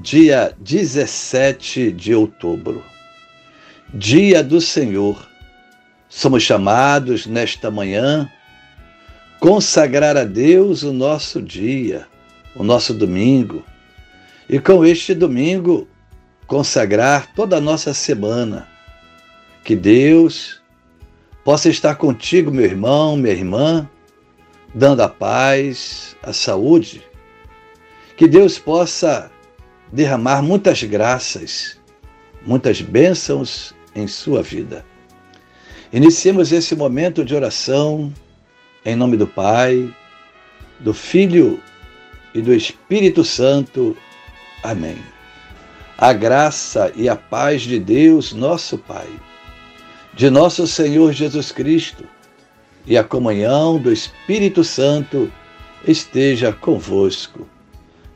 dia 17 de outubro, dia do Senhor. Somos chamados nesta manhã consagrar a Deus o nosso dia, o nosso domingo, e com este domingo consagrar toda a nossa semana. Que Deus possa estar contigo, meu irmão, minha irmã, dando a paz, a saúde. Que Deus possa derramar muitas graças, muitas bênçãos em sua vida. Iniciemos esse momento de oração em nome do Pai, do Filho e do Espírito Santo. Amém. A graça e a paz de Deus, nosso Pai, de nosso Senhor Jesus Cristo e a comunhão do Espírito Santo esteja convosco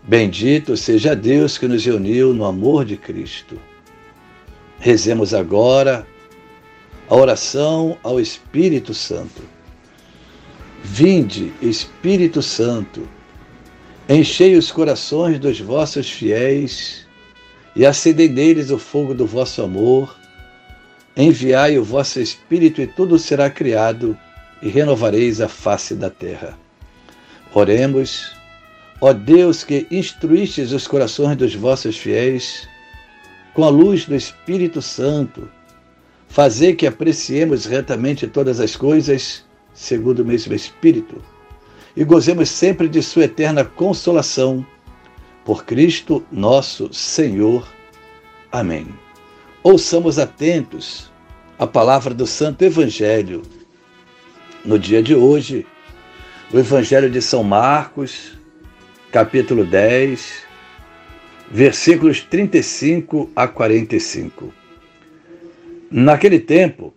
Bendito seja Deus que nos uniu no amor de Cristo. Rezemos agora a oração ao Espírito Santo. Vinde, Espírito Santo, enchei os corações dos vossos fiéis e acendei neles o fogo do vosso amor. Enviai o vosso Espírito e tudo será criado e renovareis a face da terra. Oremos. Ó Deus que instruístes os corações dos vossos fiéis, com a luz do Espírito Santo, fazer que apreciemos retamente todas as coisas, segundo o mesmo Espírito, e gozemos sempre de Sua eterna consolação. Por Cristo nosso Senhor. Amém. Ouçamos atentos a palavra do Santo Evangelho. No dia de hoje, o Evangelho de São Marcos, capítulo 10, versículos 35 a 45. Naquele tempo,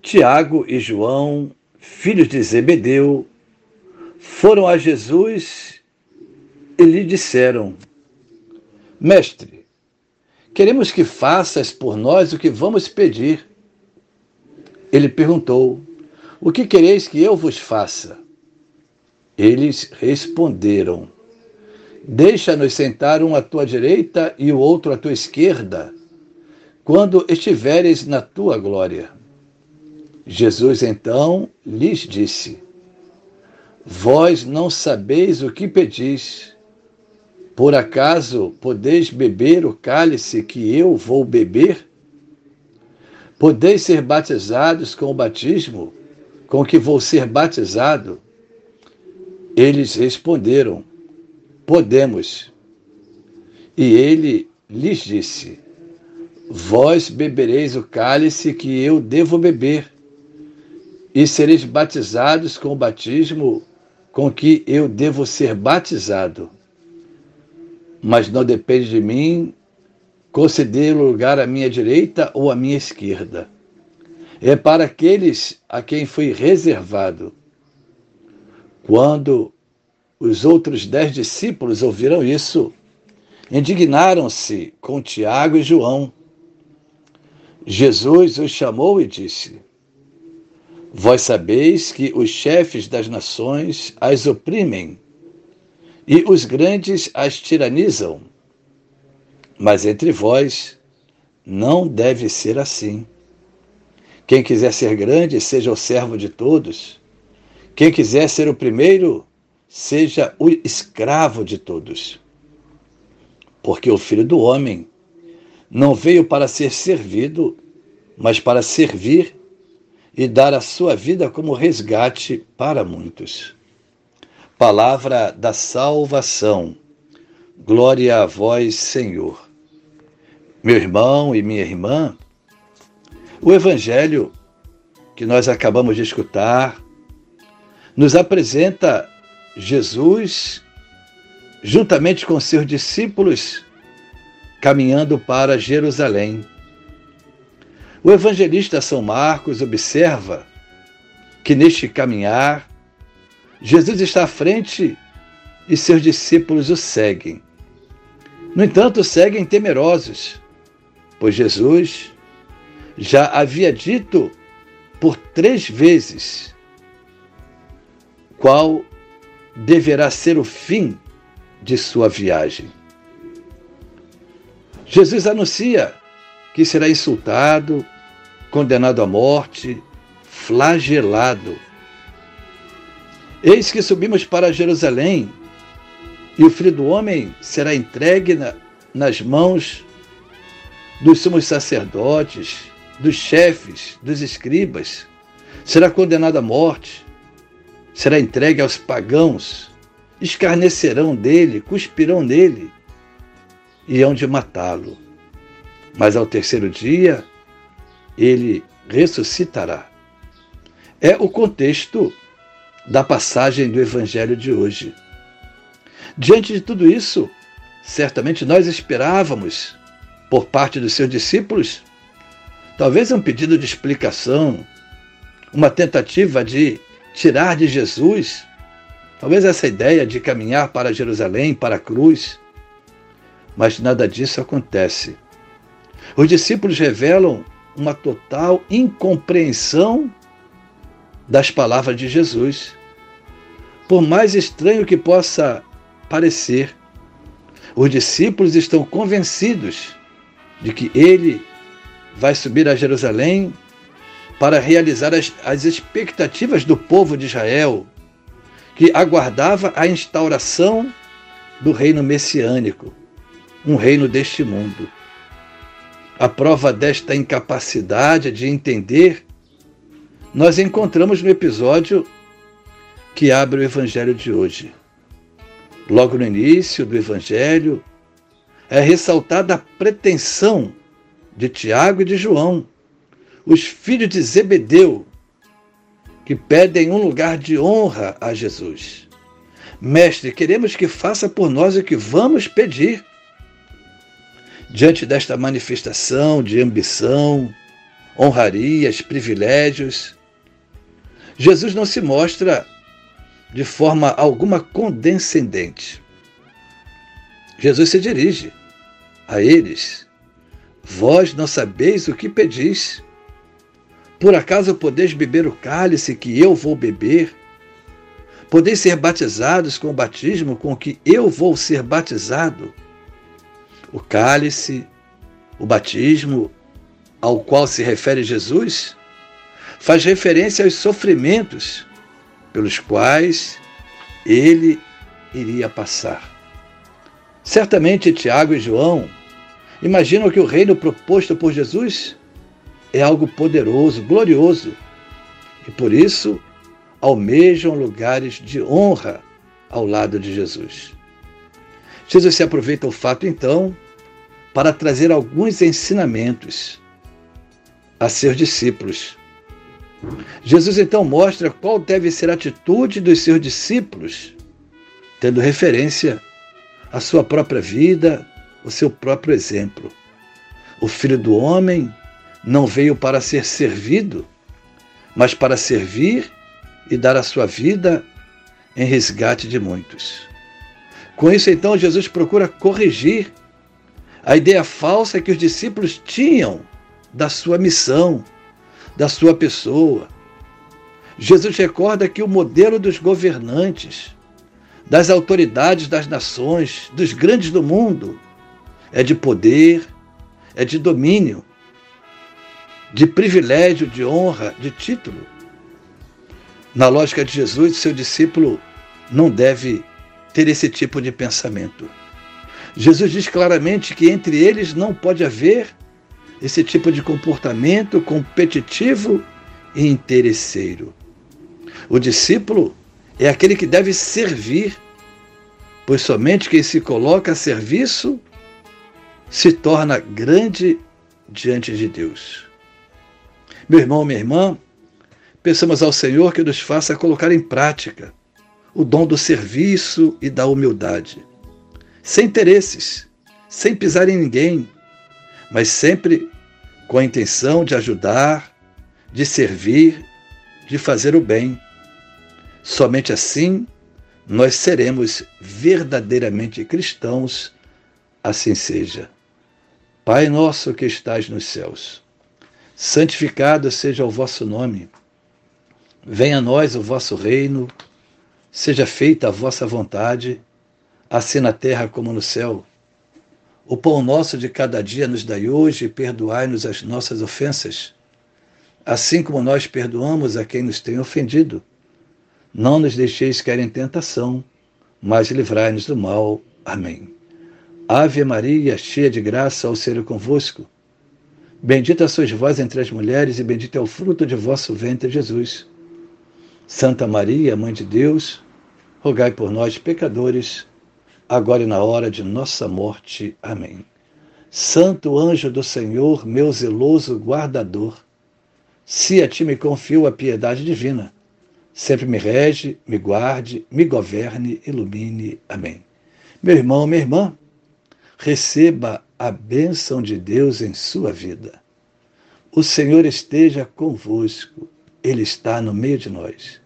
Tiago e João, filhos de Zebedeu, foram a Jesus e lhe disseram: Mestre, queremos que faças por nós o que vamos pedir. Ele perguntou: O que quereis que eu vos faça? Eles responderam: Deixa-nos sentar um à tua direita e o outro à tua esquerda, quando estiveres na tua glória. Jesus então lhes disse: Vós não sabeis o que pedis. Por acaso podeis beber o cálice que eu vou beber? Podeis ser batizados com o batismo com que vou ser batizado? Eles responderam: Podemos. E ele lhes disse: Vós bebereis o cálice que eu devo beber, e sereis batizados com o batismo com que eu devo ser batizado. Mas não depende de mim conceder lugar à minha direita ou à minha esquerda. É para aqueles a quem foi reservado. Quando os outros dez discípulos ouviram isso, indignaram-se com Tiago e João. Jesus os chamou e disse: Vós sabeis que os chefes das nações as oprimem e os grandes as tiranizam. Mas entre vós não deve ser assim. Quem quiser ser grande, seja o servo de todos. Quem quiser ser o primeiro, seja o escravo de todos. Porque o filho do homem não veio para ser servido, mas para servir e dar a sua vida como resgate para muitos. Palavra da salvação. Glória a vós, Senhor. Meu irmão e minha irmã, o evangelho que nós acabamos de escutar nos apresenta Jesus, juntamente com seus discípulos, caminhando para Jerusalém. O evangelista São Marcos observa que neste caminhar, Jesus está à frente e seus discípulos o seguem. No entanto, seguem temerosos, pois Jesus já havia dito por três vezes qual deverá ser o fim de sua viagem. Jesus anuncia que será insultado, condenado à morte, flagelado. Eis que subimos para Jerusalém, e o filho do homem será entregue na, nas mãos dos sumos sacerdotes, dos chefes, dos escribas, será condenado à morte, será entregue aos pagãos, escarnecerão dele, cuspirão nele e hão de matá-lo. Mas ao terceiro dia ele ressuscitará. É o contexto da passagem do Evangelho de hoje. Diante de tudo isso, certamente nós esperávamos, por parte dos seus discípulos, talvez um pedido de explicação, uma tentativa de tirar de Jesus, talvez essa ideia de caminhar para Jerusalém, para a cruz. Mas nada disso acontece. Os discípulos revelam uma total incompreensão das palavras de Jesus. Por mais estranho que possa parecer, os discípulos estão convencidos de que ele vai subir a Jerusalém para realizar as, as expectativas do povo de Israel, que aguardava a instauração do reino messiânico, um reino deste mundo. A prova desta incapacidade de entender nós encontramos no episódio que abre o evangelho de hoje. Logo no início do evangelho, é ressaltada a pretensão de Tiago e de João os filhos de Zebedeu, que pedem um lugar de honra a Jesus. Mestre, queremos que faça por nós o que vamos pedir. Diante desta manifestação de ambição, honrarias, privilégios, Jesus não se mostra de forma alguma condescendente. Jesus se dirige a eles. Vós não sabeis o que pedis. Por acaso podeis beber o cálice que eu vou beber? Podeis ser batizados com o batismo com que eu vou ser batizado? O cálice, o batismo ao qual se refere Jesus, faz referência aos sofrimentos pelos quais ele iria passar. Certamente Tiago e João imaginam que o reino proposto por Jesus é algo poderoso, glorioso. E por isso almejam lugares de honra ao lado de Jesus. Jesus se aproveita o fato, então, para trazer alguns ensinamentos a seus discípulos. Jesus então mostra qual deve ser a atitude dos seus discípulos, tendo referência à sua própria vida, o seu próprio exemplo. O filho do homem não veio para ser servido, mas para servir e dar a sua vida em resgate de muitos. Com isso, então, Jesus procura corrigir a ideia falsa que os discípulos tinham da sua missão, da sua pessoa. Jesus recorda que o modelo dos governantes, das autoridades das nações, dos grandes do mundo, é de poder, é de domínio, de privilégio, de honra, de título. Na lógica de Jesus, seu discípulo não deve ter esse tipo de pensamento. Jesus diz claramente que entre eles não pode haver esse tipo de comportamento competitivo e interesseiro. O discípulo é aquele que deve servir, pois somente quem se coloca a serviço se torna grande diante de Deus. Meu irmão, minha irmã, pensamos ao Senhor que nos faça colocar em prática o dom do serviço e da humildade, sem interesses, sem pisar em ninguém, mas sempre com a intenção de ajudar, de servir, de fazer o bem. Somente assim nós seremos verdadeiramente cristãos, assim seja. Pai nosso que estás nos céus, santificado seja o vosso nome. Venha a nós o vosso reino, seja feita a vossa vontade, assim na terra como no céu. O pão nosso de cada dia nos dai hoje e perdoai-nos as nossas ofensas, assim como nós perdoamos a quem nos tem ofendido. Não nos deixeis cair em tentação, mas livrai-nos do mal. Amém. Ave Maria, cheia de graça, ao ser convosco. Bendita sois vós entre as mulheres, e bendito é o fruto de vosso ventre, Jesus. Santa Maria, Mãe de Deus, rogai por nós, pecadores, agora e na hora de nossa morte. Amém. Santo anjo do Senhor, meu zeloso guardador, se a ti me confio a piedade divina, sempre me rege, me guarde, me governe, ilumine. Amém. Meu irmão, minha irmã, receba a bênção de Deus em sua vida. O Senhor esteja convosco ele está no meio de nós.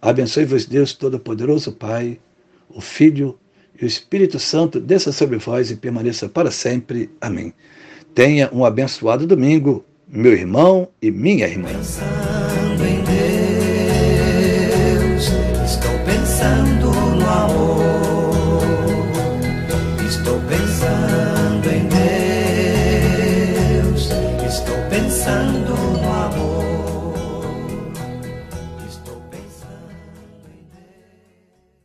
Abençoe-vos, Deus Todo-Poderoso, Pai, o Filho e o Espírito Santo, desça sobre vós e permaneça para sempre. Amém. Tenha um abençoado domingo, meu irmão e minha irmã. Pensando em Deus, estou pensando no amor.